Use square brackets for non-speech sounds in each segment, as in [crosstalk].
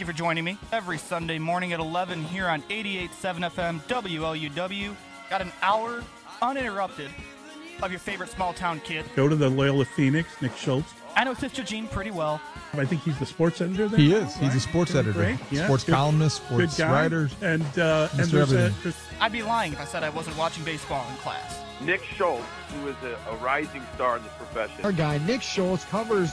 Thank you for joining me every Sunday morning at 11 here on 88.7 FM WLUW. Got an hour uninterrupted of your favorite small town kid. Go to the Loyola Phoenix, Nick Schultz. I know Sister Jean pretty well. I think he's the sports editor there. He is. He's a sports Doing editor. Yeah, sports good- columnist, Good sports guy. writer. And, uh, and Mr. there's a, Everything. there's, I'd be lying if I said I wasn't watching baseball in class. Nick Schultz, who is a, a rising star in this profession. Our guy Nick Schultz covers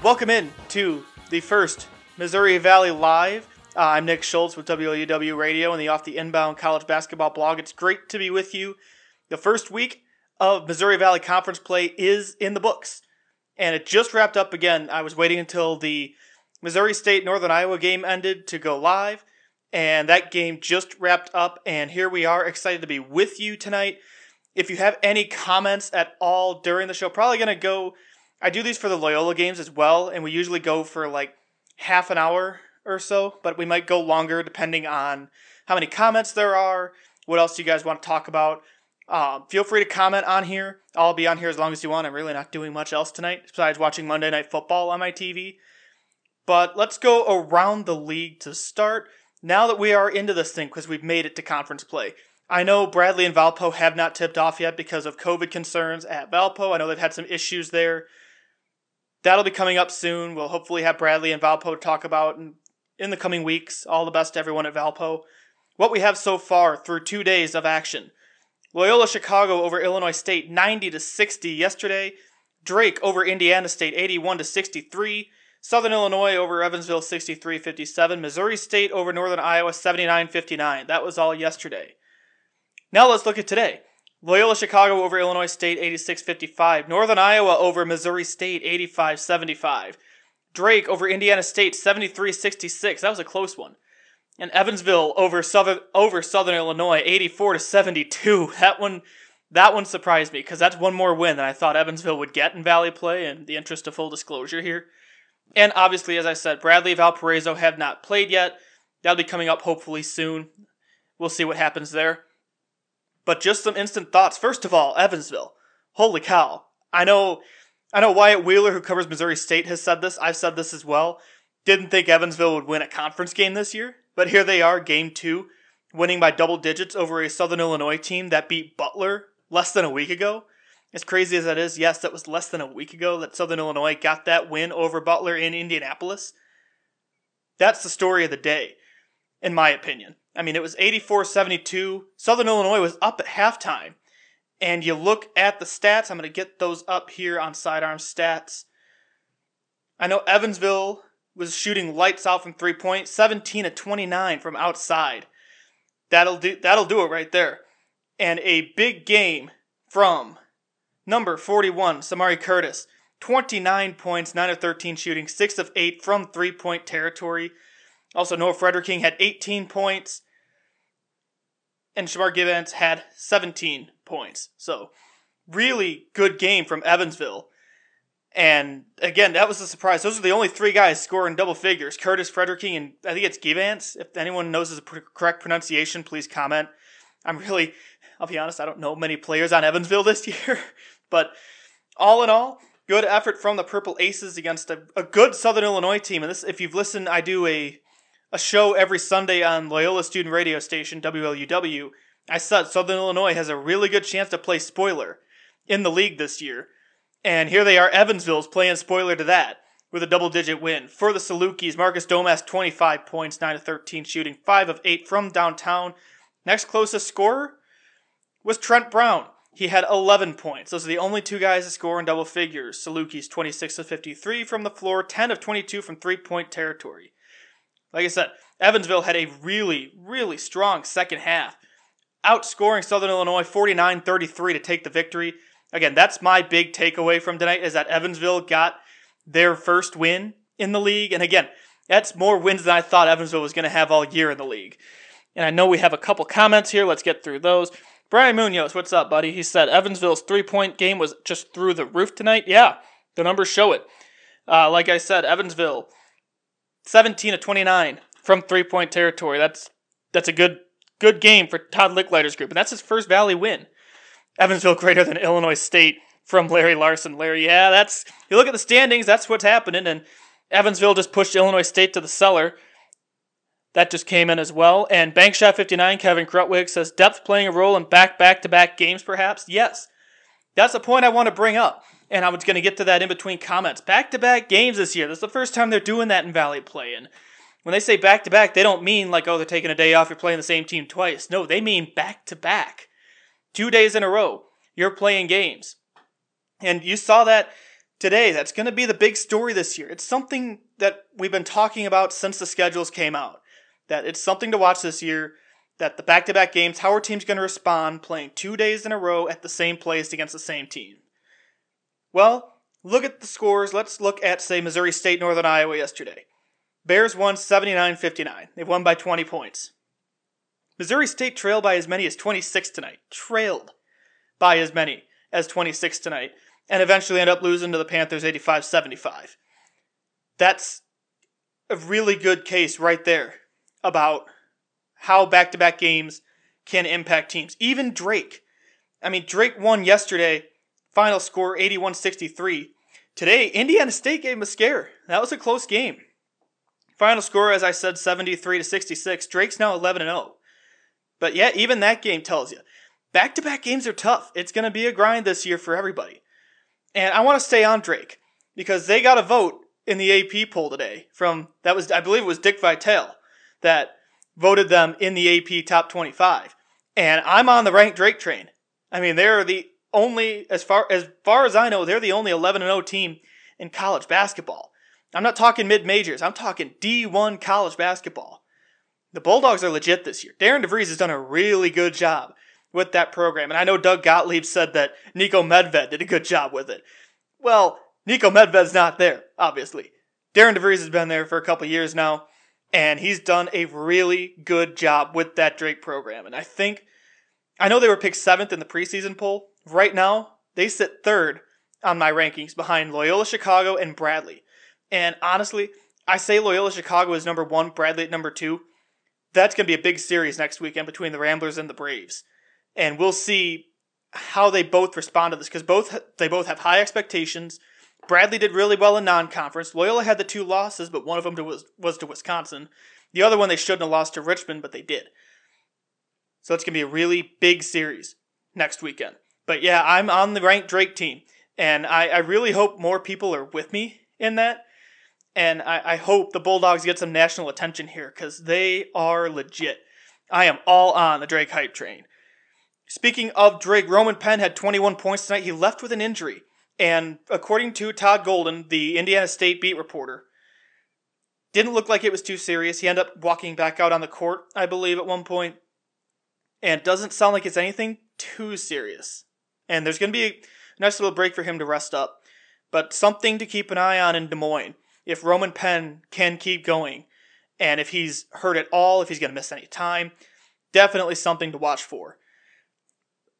Welcome in to the first Missouri Valley Live. Uh, I'm Nick Schultz with WLUW Radio and the Off the Inbound College Basketball blog. It's great to be with you. The first week of Missouri Valley Conference play is in the books, and it just wrapped up again. I was waiting until the Missouri State Northern Iowa game ended to go live, and that game just wrapped up, and here we are, excited to be with you tonight. If you have any comments at all during the show, probably going to go I do these for the Loyola games as well, and we usually go for like half an hour or so, but we might go longer depending on how many comments there are, what else you guys want to talk about. Um, feel free to comment on here. I'll be on here as long as you want. I'm really not doing much else tonight besides watching Monday Night Football on my TV. But let's go around the league to start. Now that we are into this thing, because we've made it to conference play. I know Bradley and Valpo have not tipped off yet because of COVID concerns at Valpo. I know they've had some issues there that'll be coming up soon. We'll hopefully have Bradley and Valpo talk about in, in the coming weeks. All the best to everyone at Valpo. What we have so far through two days of action. Loyola Chicago over Illinois State 90 to 60 yesterday. Drake over Indiana State 81 to 63. Southern Illinois over Evansville 63-57. Missouri State over Northern Iowa 79-59. That was all yesterday. Now let's look at today. Loyola Chicago over Illinois State 86-55. Northern Iowa over Missouri State 85-75. Drake over Indiana State 73-66. That was a close one. And Evansville over Southern over Southern Illinois 84 to 72. [laughs] That one that one surprised me because that's one more win than I thought Evansville would get in Valley play in the interest of full disclosure here. And obviously, as I said, Bradley and Valparaiso have not played yet. That'll be coming up hopefully soon. We'll see what happens there. But just some instant thoughts. First of all, Evansville. Holy cow. I know I know Wyatt Wheeler, who covers Missouri State, has said this. I've said this as well. Didn't think Evansville would win a conference game this year, but here they are, game two, winning by double digits over a Southern Illinois team that beat Butler less than a week ago. As crazy as that is, yes, that was less than a week ago that Southern Illinois got that win over Butler in Indianapolis. That's the story of the day, in my opinion. I mean, it was 84 72. Southern Illinois was up at halftime. And you look at the stats, I'm going to get those up here on Sidearm Stats. I know Evansville was shooting lights out from three point, 17 to 29 from outside. That'll do, that'll do it right there. And a big game from number 41, Samari Curtis. 29 points, 9 of 13 shooting, 6 of 8 from three point territory. Also, Noah Frederking had 18 points and Shamar Gibbons had 17 points. So, really good game from Evansville. And again, that was a surprise. Those are the only three guys scoring double figures Curtis, Frederick, and I think it's Givance. If anyone knows the correct pronunciation, please comment. I'm really, I'll be honest, I don't know many players on Evansville this [laughs] year. but all in all, good effort from the Purple Aces against a, a good Southern Illinois team. And this, if you've listened, I do a a show every Sunday on Loyola Student Radio Station, WLUW. I said Southern Illinois has a really good chance to play spoiler in the league this year. And here they are, Evansville's playing spoiler to that with a double digit win. For the Salukis, Marcus Domask, 25 points, 9 of 13 shooting, 5 of 8 from downtown. Next closest scorer was Trent Brown. He had 11 points. Those are the only two guys to score in double figures. Salukis, 26 of 53 from the floor, 10 of 22 from three point territory. Like I said, Evansville had a really, really strong second half, outscoring Southern Illinois 49 33 to take the victory. Again, that's my big takeaway from tonight is that Evansville got their first win in the league. And again, that's more wins than I thought Evansville was going to have all year in the league. And I know we have a couple comments here. Let's get through those. Brian Munoz, what's up, buddy? He said Evansville's three point game was just through the roof tonight. Yeah, the numbers show it. Uh, like I said, Evansville, 17 to 29 from three point territory. That's that's a good good game for Todd Lickliter's group, and that's his first Valley win. Evansville greater than Illinois State from Larry Larson. Larry, yeah, that's you look at the standings, that's what's happening, and Evansville just pushed Illinois State to the cellar. That just came in as well. And Bankshot 59, Kevin Krutwig says depth playing a role in back back to back games, perhaps? Yes. That's the point I want to bring up. And I was going to get to that in between comments. Back to back games this year. This is the first time they're doing that in Valley Play. And when they say back to back, they don't mean like, oh, they're taking a day off, you're playing the same team twice. No, they mean back to back. Two days in a row, you're playing games. And you saw that today. That's going to be the big story this year. It's something that we've been talking about since the schedules came out. That it's something to watch this year. That the back to back games, how are teams going to respond playing two days in a row at the same place against the same team? Well, look at the scores. Let's look at, say, Missouri State, Northern Iowa yesterday. Bears won 79 59. They won by 20 points. Missouri State trailed by as many as 26 tonight. Trailed by as many as 26 tonight. And eventually end up losing to the Panthers 85 75. That's a really good case right there about how back to back games can impact teams. Even Drake. I mean, Drake won yesterday, final score 81 63. Today, Indiana State gave him a scare. That was a close game. Final score, as I said, 73 to 66. Drake's now 11 0. But yeah, even that game tells you back to back games are tough. It's going to be a grind this year for everybody. And I want to stay on Drake because they got a vote in the AP poll today from that was I believe it was Dick Vitale that voted them in the AP top 25. And I'm on the ranked Drake train. I mean, they're the only as far as far as I know, they're the only 11 and 0 team in college basketball. I'm not talking mid majors. I'm talking D1 college basketball. The Bulldogs are legit this year. Darian DeVries has done a really good job with that program. And I know Doug Gottlieb said that Niko Medved did a good job with it. Well, Niko Medved's not there, obviously. Darian DeVries has been there for a couple years now, and he's done a really good job with that Drake program. And I think, I know they were picked seventh in the preseason poll. Right now, they sit third on my rankings behind Loyola Chicago and Bradley. And honestly, I say Loyola Chicago is number one, Bradley at number two. That's going to be a big series next weekend between the Ramblers and the Braves, and we'll see how they both respond to this because both they both have high expectations. Bradley did really well in non-conference. Loyola had the two losses, but one of them to, was was to Wisconsin. The other one they shouldn't have lost to Richmond, but they did. So it's going to be a really big series next weekend. But yeah, I'm on the ranked Drake team, and I, I really hope more people are with me in that and I, I hope the Bulldogs get some national attention here because they are legit. I am all on the Drake hype train. Speaking of Drake, Roman Penn had 21 points tonight. He left with an injury. And according to Todd Golden, the Indiana State beat reporter, didn't look like it was too serious. He ended up walking back out on the court, I believe, at one point. And doesn't sound like it's anything too serious. And there's going to be a nice little break for him to rest up. But something to keep an eye on in Des Moines if Roman Penn can keep going and if he's hurt at all, if he's going to miss any time. Definitely something to watch for.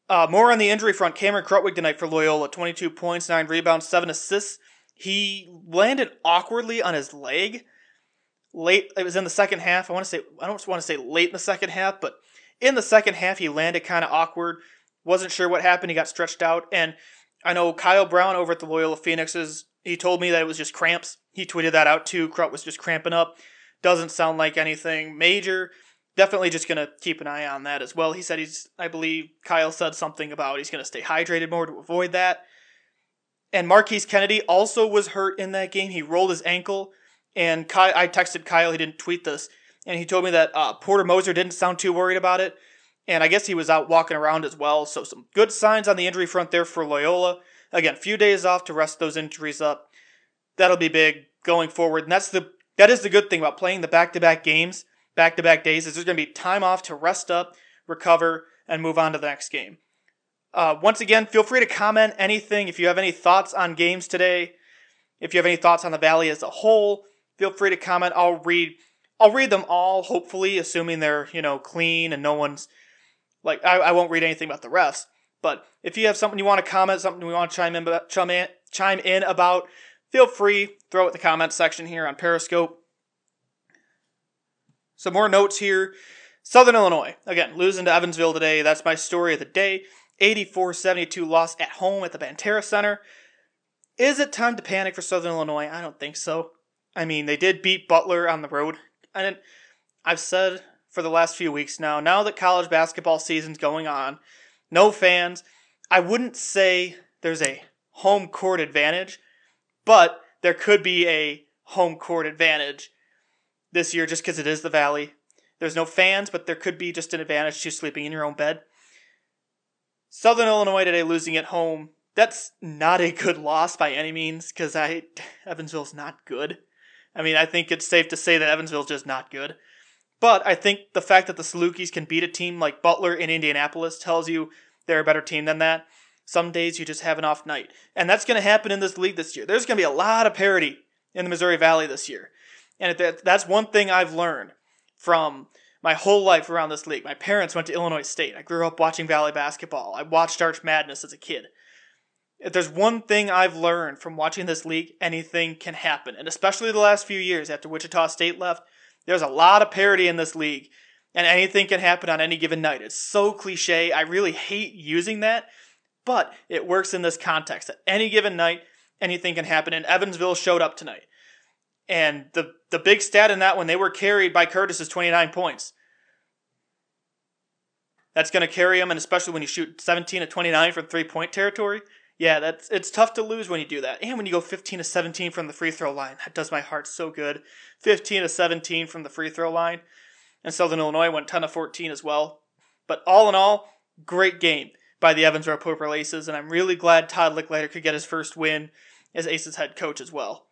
Uh, more on the injury front. Cameron Krutwig tonight for Loyola 22 points, 9 rebounds, 7 assists. He landed awkwardly on his leg late. It was in the second half. I want to say, I don't want to say late in the second half, but in the second half, he landed kind of awkward. Wasn't sure what happened. He got stretched out. And I know Kyle Brown over at the Loyola Phoenixes, he told me that it was just cramps. He tweeted that out too. Krut was just cramping up. Doesn't sound like anything major. Definitely just gonna keep an eye on that as well. He said he's, I believe Kyle said something about he's gonna stay hydrated more to avoid that. And Marquise Kennedy also was hurt in that game. He rolled his ankle, and I texted Kyle. He didn't tweet this, and he told me that uh, Porter Moser didn't sound too worried about it. And I guess he was out walking around as well. So some good signs on the injury front there for Loyola. Again, few days off to rest those injuries up. That'll be big going forward. And that's the that is the good thing about playing the back-to-back games, back-to-back days, is there's going to be time off to rest up, recover, and move on to the next game. Uh, once again, feel free to comment anything if you have any thoughts on games today. If you have any thoughts on the Valley as a whole, feel free to comment. I'll read I'll read them all, hopefully, assuming they're, you know, clean and no one's like I, I won't read anything about the refs. But if you have something you want to comment, something we want to chime in chime in, chime in about, feel free, throw it in the comment section here on Periscope. Some more notes here. Southern Illinois, again, losing to Evansville today. That's my story of the day. 84 72 loss at home at the Banterra Center. Is it time to panic for Southern Illinois? I don't think so. I mean, they did beat Butler on the road. And I've said for the last few weeks now, now that college basketball season's going on, no fans, I wouldn't say there's a home court advantage, but there could be a home court advantage this year just because it is the Valley. There's no fans, but there could be just an advantage to sleeping in your own bed. Southern Illinois today losing at home. That's not a good loss by any means because I Evansville's not good. I mean, I think it's safe to say that Evansville's just not good. But I think the fact that the Salukis can beat a team like Butler in Indianapolis tells you they're a better team than that. Some days you just have an off night. And that's going to happen in this league this year. There's going to be a lot of parity in the Missouri Valley this year. And that's one thing I've learned from my whole life around this league. My parents went to Illinois State. I grew up watching Valley basketball. I watched Arch Madness as a kid. If there's one thing I've learned from watching this league, anything can happen. And especially the last few years after Wichita State left, there's a lot of parity in this league, and anything can happen on any given night. It's so cliche. I really hate using that, but it works in this context. At any given night, anything can happen, and Evansville showed up tonight. And the, the big stat in that one, they were carried by Curtis is 29 points. That's going to carry them, and especially when you shoot 17 to 29 from three point territory, yeah, that's it's tough to lose when you do that. And when you go 15 to 17 from the free throw line, that does my heart so good. 15 to 17 from the free throw line. And Southern Illinois went 10 to 14 as well. But all in all, great game by the Evans Evansville Purple Aces, and I'm really glad Todd Lickliter could get his first win as Aces head coach as well.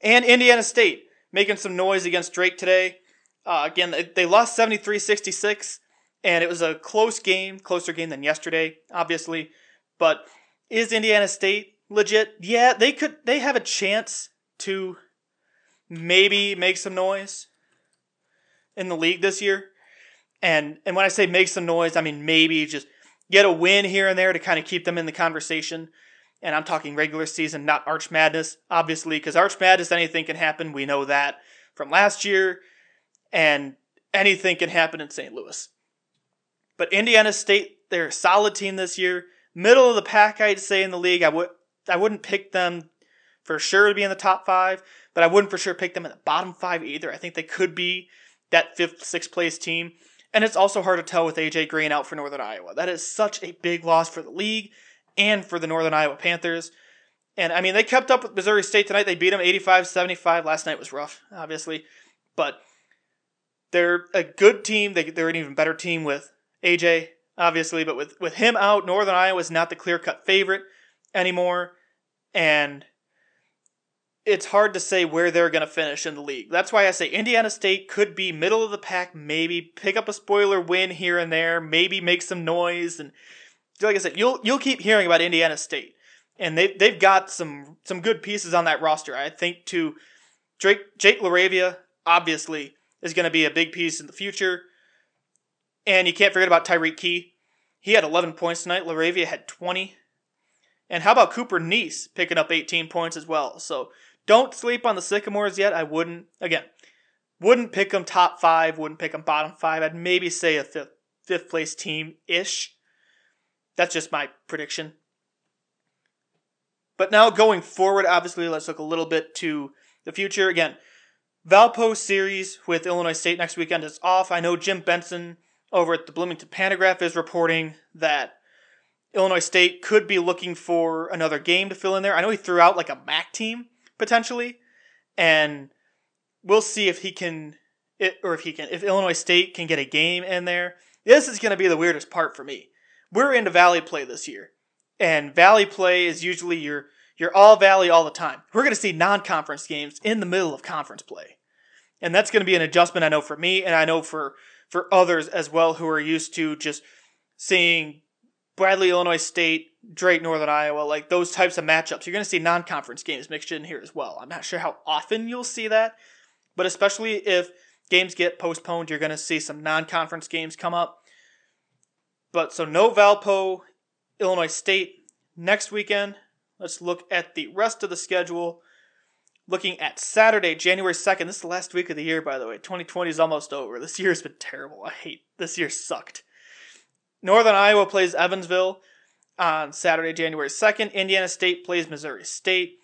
And Indiana State making some noise against Drake today. Uh, again, they lost 73 66 and it was a close game, closer game than yesterday, obviously. But is Indiana State legit? Yeah, they could. They have a chance to maybe make some noise in the league this year. And and when I say make some noise, I mean maybe just get a win here and there to kind of keep them in the conversation. And I'm talking regular season, not Arch Madness, obviously, because Arch Madness, anything can happen. We know that from last year, and anything can happen in St. Louis. But Indiana State, they're a solid team this year. Middle of the pack, I'd say in the league. I would I wouldn't pick them for sure to be in the top five, but I wouldn't for sure pick them in the bottom five either. I think they could be that fifth, sixth place team. And it's also hard to tell with AJ Green out for Northern Iowa. That is such a big loss for the league and for the Northern Iowa Panthers. And I mean, they kept up with Missouri State tonight. They beat them 85 75. Last night was rough, obviously. But they're a good team. They, they're an even better team with AJ, obviously, but with, with him out, Northern Iowa is not the clear cut favorite anymore. And it's hard to say where they're going to finish in the league. That's why I say Indiana State could be middle of the pack, maybe pick up a spoiler win here and there, maybe make some noise. And like I said, you'll you'll keep hearing about Indiana State, and they they've got some some good pieces on that roster. I think to Drake Jake LaRavia obviously is going to be a big piece in the future. And you can't forget about Tyreke Key. He had 11 points tonight. LaRavia had 20. And how about Cooper Neese picking up 18 points as well? So don't sleep on the Sycamores yet. I wouldn't. Again, wouldn't pick them top five, wouldn't pick them bottom five. I'd maybe say a fifth, fifth place team ish. That's just my prediction. But now going forward, obviously, let's look a little bit to the future. Again, Valpo series with Illinois State next weekend is off. I know Jim Benson over at the Bloomington Pantagraph is reporting that Illinois State could be looking for another game to fill in there. I know he threw out like a MAC team potentially, and we'll see if he can, or if he can, if Illinois State can get a game in there. This is going to be the weirdest part for me. We're into Valley play this year, and Valley play is usually your your all Valley all the time. We're going to see non-conference games in the middle of conference play, and that's going to be an adjustment. I know for me, and I know for for others as well who are used to just seeing Bradley, Illinois State Drake, Northern Iowa, like those types of matchups. You're going to see non conference games mixed in here as well. I'm not sure how often you'll see that, but especially if games get postponed, you're going to see some non conference games come up. But so no Valpo, Illinois State next weekend. Let's look at the rest of the schedule. Looking at Saturday, January 2nd. This is the last week of the year, by the way. 2020 is almost over. This year has been terrible. I hate this year sucked. Northern Iowa plays Evansville on Saturday, January 2nd. Indiana State plays Missouri State.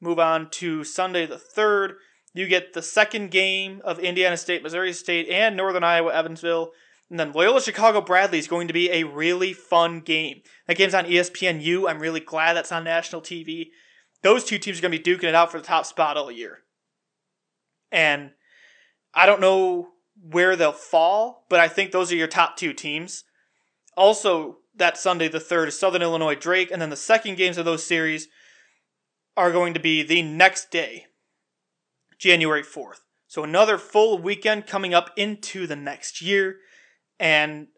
Move on to Sunday the 3rd. You get the second game of Indiana State, Missouri State, and Northern Iowa, Evansville. And then Loyola Chicago Bradley is going to be a really fun game. That game's on ESPNU. I'm really glad that's on national TV those two teams are going to be duking it out for the top spot all year. And I don't know where they'll fall, but I think those are your top two teams. Also, that Sunday, the 3rd, is Southern Illinois Drake, and then the second games of those series are going to be the next day, January 4th. So another full weekend coming up into the next year, and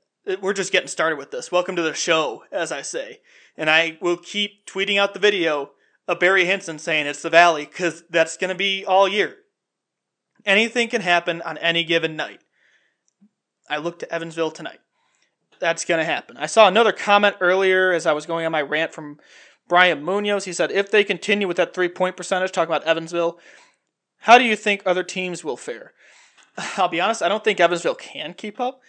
we're just getting started with this. Welcome to the show, as I say. And I will keep tweeting out the video of Barry Hinson saying it's the Valley because that's going to be all year. Anything can happen on any given night. I look to Evansville tonight. That's going to happen. I saw another comment earlier as I was going on my rant from Brian Munoz. He said, if they continue with that three point percentage, talking about Evansville, how do you think other teams will fare? [sighs] I'll be honest, I don't think Evansville can keep up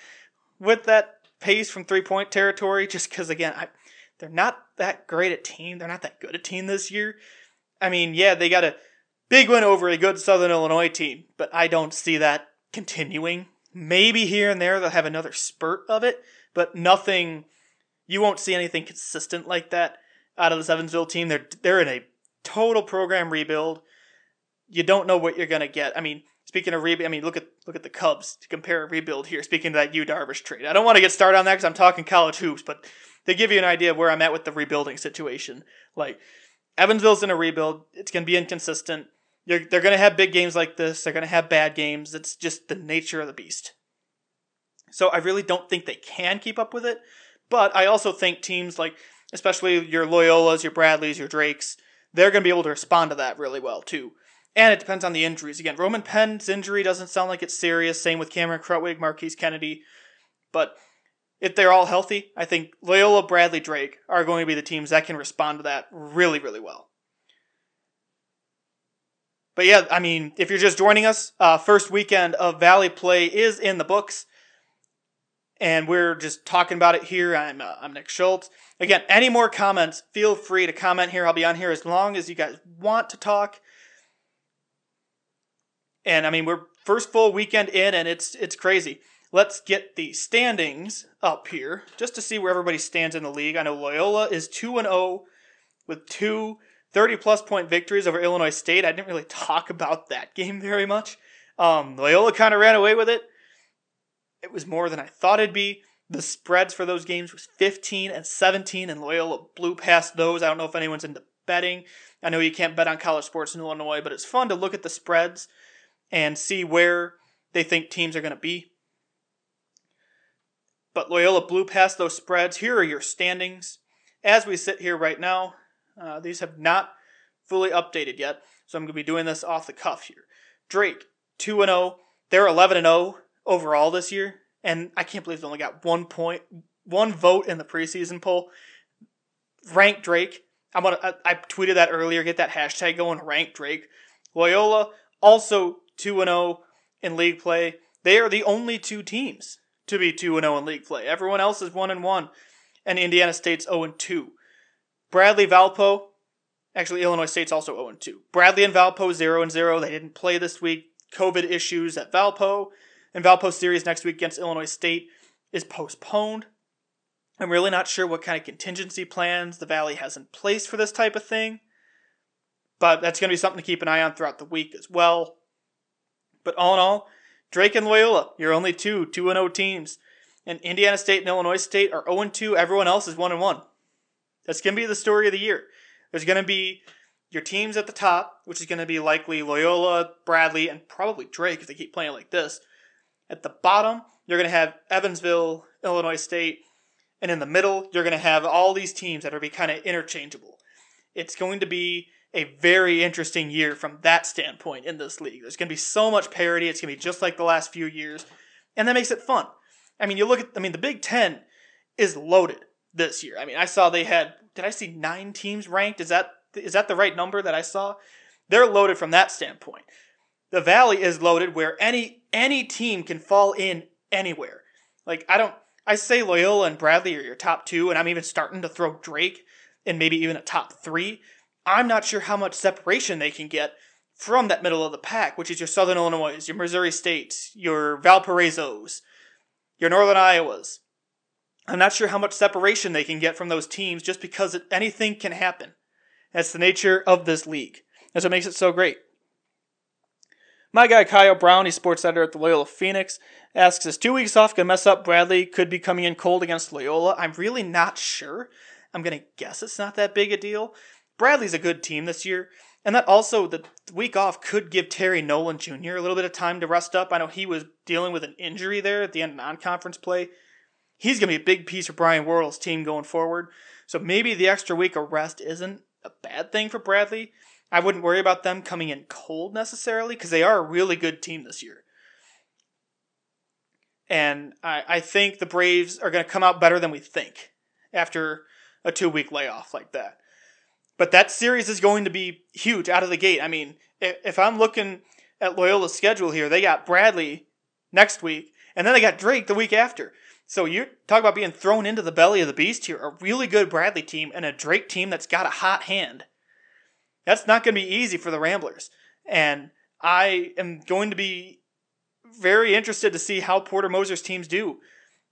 with that pace from three point territory just because, again, I, they're not that great at team. They're not that good a team this year. I mean, yeah, they got a big win over a good Southern Illinois team, but I don't see that continuing. Maybe here and there they'll have another spurt of it, but nothing. You won't see anything consistent like that out of the Evansville team. They're they're in a total program rebuild. You don't know what you're gonna get. I mean, speaking of rebuild, I mean look at look at the Cubs to compare a rebuild here. Speaking of that Yu Darvish trade, I don't want to get started on that because I'm talking college hoops, but they give you an idea of where I'm at with the rebuilding situation. Like Evansville's in a rebuild. It's going to be inconsistent. You're, they're going to have big games like this. They're going to have bad games. It's just the nature of the beast. So I really don't think they can keep up with it. But I also think teams like, especially your Loyolas, your Bradleys, your Drakes, they're going to be able to respond to that really well too. And it depends on the injuries. Again, Roman Penn's injury doesn't sound like it's serious. Same with Cameron Krutwig, Marquise Kennedy. But if they're all healthy, I think Loyola, Bradley, Drake are going to be the teams that can respond to that really, really well. But yeah, I mean, if you're just joining us, uh, first weekend of Valley play is in the books, and we're just talking about it here. I'm uh, I'm Nick Schultz. Again, any more comments? Feel free to comment here. I'll be on here as long as you guys want to talk. And I mean, we're first full weekend in, and it's it's crazy. Let's get the standings up here just to see where everybody stands in the league. I know Loyola is 2 and 0 with two 30 plus point victories over Illinois State. I didn't really talk about that game very much. Um, Loyola kind of ran away with it. It was more than I thought it'd be. The spreads for those games was 15 and 17, and Loyola blew past those. I don't know if anyone's into betting. I know you can't bet on college sports in Illinois, but it's fun to look at the spreads and see where they think teams are going to be. But Loyola blew past those spreads. Here are your standings. As we sit here right now, uh, these have not fully updated yet, so I'm going to be doing this off the cuff here. Drake, 2 0. They're 11 0 overall this year, and I can't believe they only got one point, one vote in the preseason poll. Rank Drake. I'm gonna. I, I tweeted that earlier. Get that hashtag going. Rank Drake. Loyola also 2 0 in league play. They are the only two teams to be 2 0 in league play. Everyone else is 1 1, and Indiana State's 0 2. Bradley Valpo, actually, Illinois State's also 0 2. Bradley and Valpo 0 0. They didn't play this week. COVID issues at Valpo. And Valpo series next week against Illinois State is postponed. I'm really not sure what kind of contingency plans the Valley has in place for this type of thing, but that's going to be something to keep an eye on throughout the week as well. But all in all, Drake and Loyola, you're only two 2 0 teams. And Indiana State and Illinois State are 0 2. Everyone else is 1 1. That's going to be the story of the year. There's going to be your teams at the top, which is going to be likely Loyola, Bradley, and probably Drake if they keep playing like this. At the bottom, you're going to have Evansville, Illinois State, and in the middle, you're going to have all these teams that are be kind of interchangeable. It's going to be a very interesting year from that standpoint in this league. There's going to be so much parity. It's going to be just like the last few years, and that makes it fun. I mean, you look at, I mean, the Big Ten is loaded this year. I mean, I saw they had, did I see nine teams ranked? Is that is that the right number that I saw? They're loaded from that standpoint. The Valley is loaded where any any team can fall in anywhere. Like I don't, I say Loyola and Bradley are your top two, and I'm even starting to throw Drake and maybe even a top three. I'm not sure how much separation they can get from that middle of the pack, which is your Southern Illinois, your Missouri State, your Valparaiso's, your Northern Iowas. I'm not sure how much separation they can get from those teams just because anything can happen. That's the nature of this league. That's what makes it so great. My guy Kyle Brown, he's sports editor at the Loyola Phoenix, asks, Is two weeks off going to mess up Bradley? Could be coming in cold against Loyola. I'm really not sure. I'm going to guess it's not that big a deal. Bradley's a good team this year. And that also, the week off could give Terry Nolan Jr. a little bit of time to rest up. I know he was dealing with an injury there at the end of non conference play. He's going to be a big piece for Brian Wardle's team going forward. So maybe the extra week of rest isn't a bad thing for Bradley. I wouldn't worry about them coming in cold necessarily because they are a really good team this year. And I, I think the Braves are going to come out better than we think after a two week layoff like that. But that series is going to be huge out of the gate. I mean, if I'm looking at Loyola's schedule here, they got Bradley next week, and then they got Drake the week after. So you talk about being thrown into the belly of the beast here. A really good Bradley team and a Drake team that's got a hot hand. That's not going to be easy for the Ramblers. And I am going to be very interested to see how Porter Moser's teams do.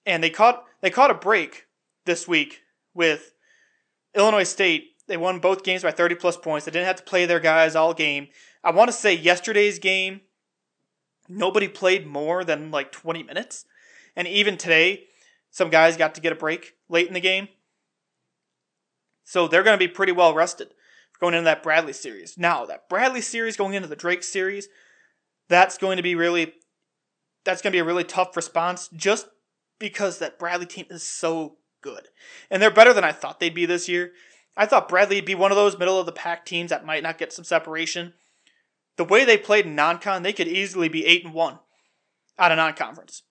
And they caught they caught a break this week with Illinois State. They won both games by 30 plus points. They didn't have to play their guys all game. I want to say yesterday's game, nobody played more than like 20 minutes. And even today, some guys got to get a break late in the game. So they're going to be pretty well rested going into that Bradley series. Now, that Bradley series going into the Drake series, that's going to be really that's going to be a really tough response just because that Bradley team is so good. And they're better than I thought they'd be this year. I thought Bradley'd be one of those middle of the pack teams that might not get some separation. The way they played in non-con, they could easily be 8 and 1 out of non-conference.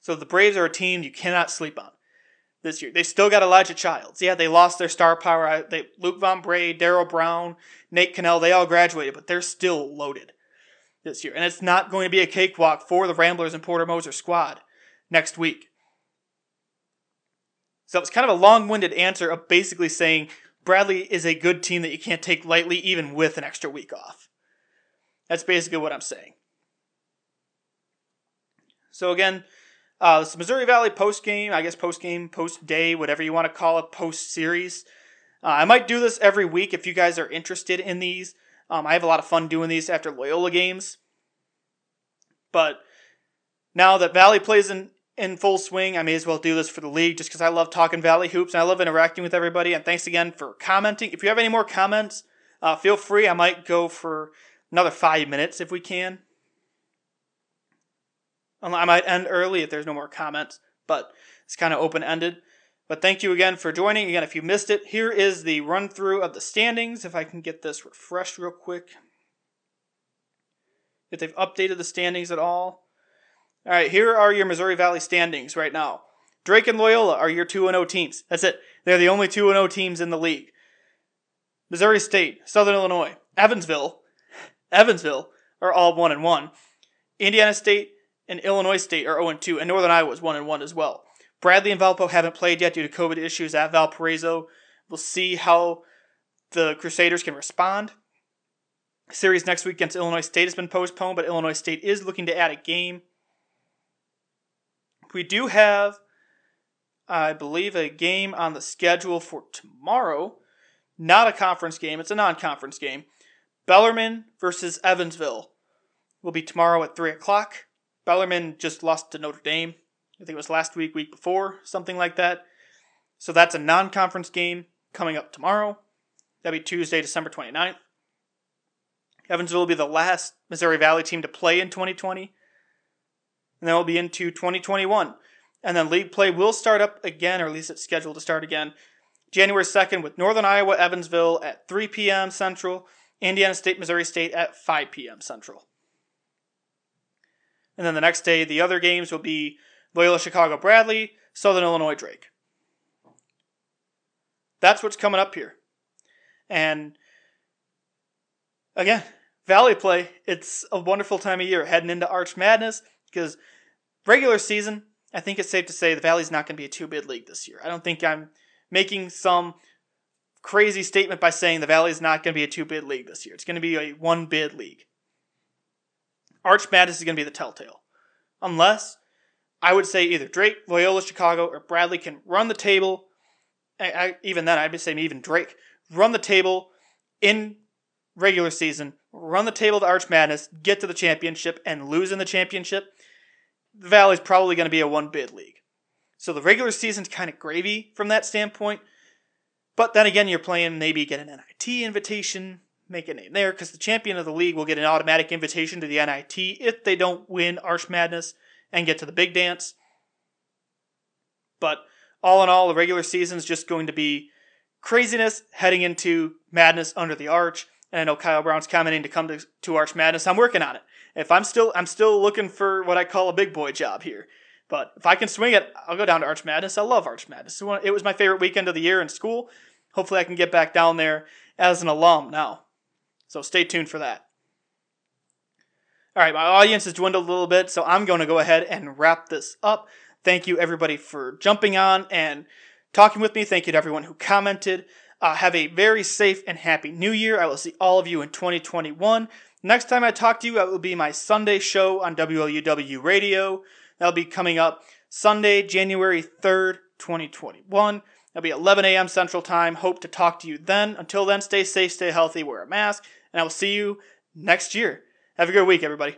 So the Braves are a team you cannot sleep on this year. They still got Elijah Childs. Yeah, they lost their star power. They Luuk van Bree, Darrell Brown, Nate Kennell, they all graduated, but they're still loaded this year. And it's not going to be a cakewalk for the Ramblers and Porter Moser squad next week. So it's kind of a long-winded answer of basically saying Bradley is a good team that you can't take lightly even with an extra week off. That's basically what I'm saying. So again, uh, this Missouri Valley post game, I guess post game, post day, whatever you want to call it, post series. Uh, I might do this every week if you guys are interested in these. Um, I have a lot of fun doing these after Loyola games. But now that Valley plays in, in full swing, I may as well do this for the league just because I love talking Valley hoops and I love interacting with everybody. And thanks again for commenting. If you have any more comments, uh, feel free. I might go for another five minutes if we can. I might end early if there's no more comments, but it's kind of open ended. But thank you again for joining. Again, if you missed it, here is the run through of the standings. If I can get this refreshed real quick. If they've updated the standings at all. All right, here are your Missouri Valley standings right now. Drake and Loyola are your 2 0 teams. That's it. They're the only 2 0 teams in the league. Missouri State, Southern Illinois, Evansville, Evansville are all 1 and 1. Indiana State, and Illinois State are 0 2, and Northern Iowa is 1 1 as well. Bradley and Valpo haven't played yet due to COVID issues at Valparaiso. We'll see how the Crusaders can respond. Series next week against Illinois State has been postponed, but Illinois State is looking to add a game. We do have, I believe, a game on the schedule for tomorrow. Not a conference game, it's a non conference game. Bellarmine versus Evansville will be tomorrow at 3 o'clock. Bellarmine just lost to Notre Dame. I think it was last week, week before, something like that. So that's a non conference game coming up tomorrow. That'll be Tuesday, December 29th. Evansville will be the last Missouri Valley team to play in 2020. And then we'll be into 2021. And then league play will start up again, or at least it's scheduled to start again, January 2nd with Northern Iowa Evansville at 3 p.m. Central, Indiana State Missouri State at 5 p.m. Central. And then the next day, the other games will be Loyola Chicago Bradley, Southern Illinois Drake. That's what's coming up here. And again, Valley play, it's a wonderful time of year heading into Arch Madness because regular season, I think it's safe to say the Valley's not going to be a two bid league this year. I don't think I'm making some crazy statement by saying the Valley is not going to be a two bid league this year. It's going to be a one bid league. Arch Madness is going to be the telltale. Unless I would say either Drake, Loyola Chicago, or Bradley can run the table. I, I, even then, I'd be saying even Drake run the table in regular season, run the table to Arch Madness, get to the championship, and lose in the championship. The Valley's probably going to be a one bid league. So the regular season's kind of gravy from that standpoint. But then again, you're playing maybe get an NIT invitation, make a name there, because the champion of the league will get an automatic invitation to the NIT if they don't win Arch Madness and get to the big dance. But all in all, the regular season's just going to be craziness heading into madness under the arch. And I know Kyle Brown's commenting to come to, to Arch Madness. I'm working on it. If I'm still I'm still looking for what I call a big boy job here. But if I can swing it, I'll go down to Arch Madness. I love Arch Madness. It was my favorite weekend of the year in school. Hopefully, I can get back down there as an alum now. So stay tuned for that. All right, my audience has dwindled a little bit, so I'm going to go ahead and wrap this up. Thank you, everybody, for jumping on and talking with me. Thank you to everyone who commented. Uh, have a very safe and happy new year. I will see all of you in 2021. Next time I talk to you, it will be my Sunday show on WLUW Radio. That'll be coming up Sunday, January 3rd, 2021. That'll be 11 a.m. Central Time. Hope to talk to you then. Until then, stay safe, stay healthy, wear a mask, and I will see you next year. Have a good week, everybody.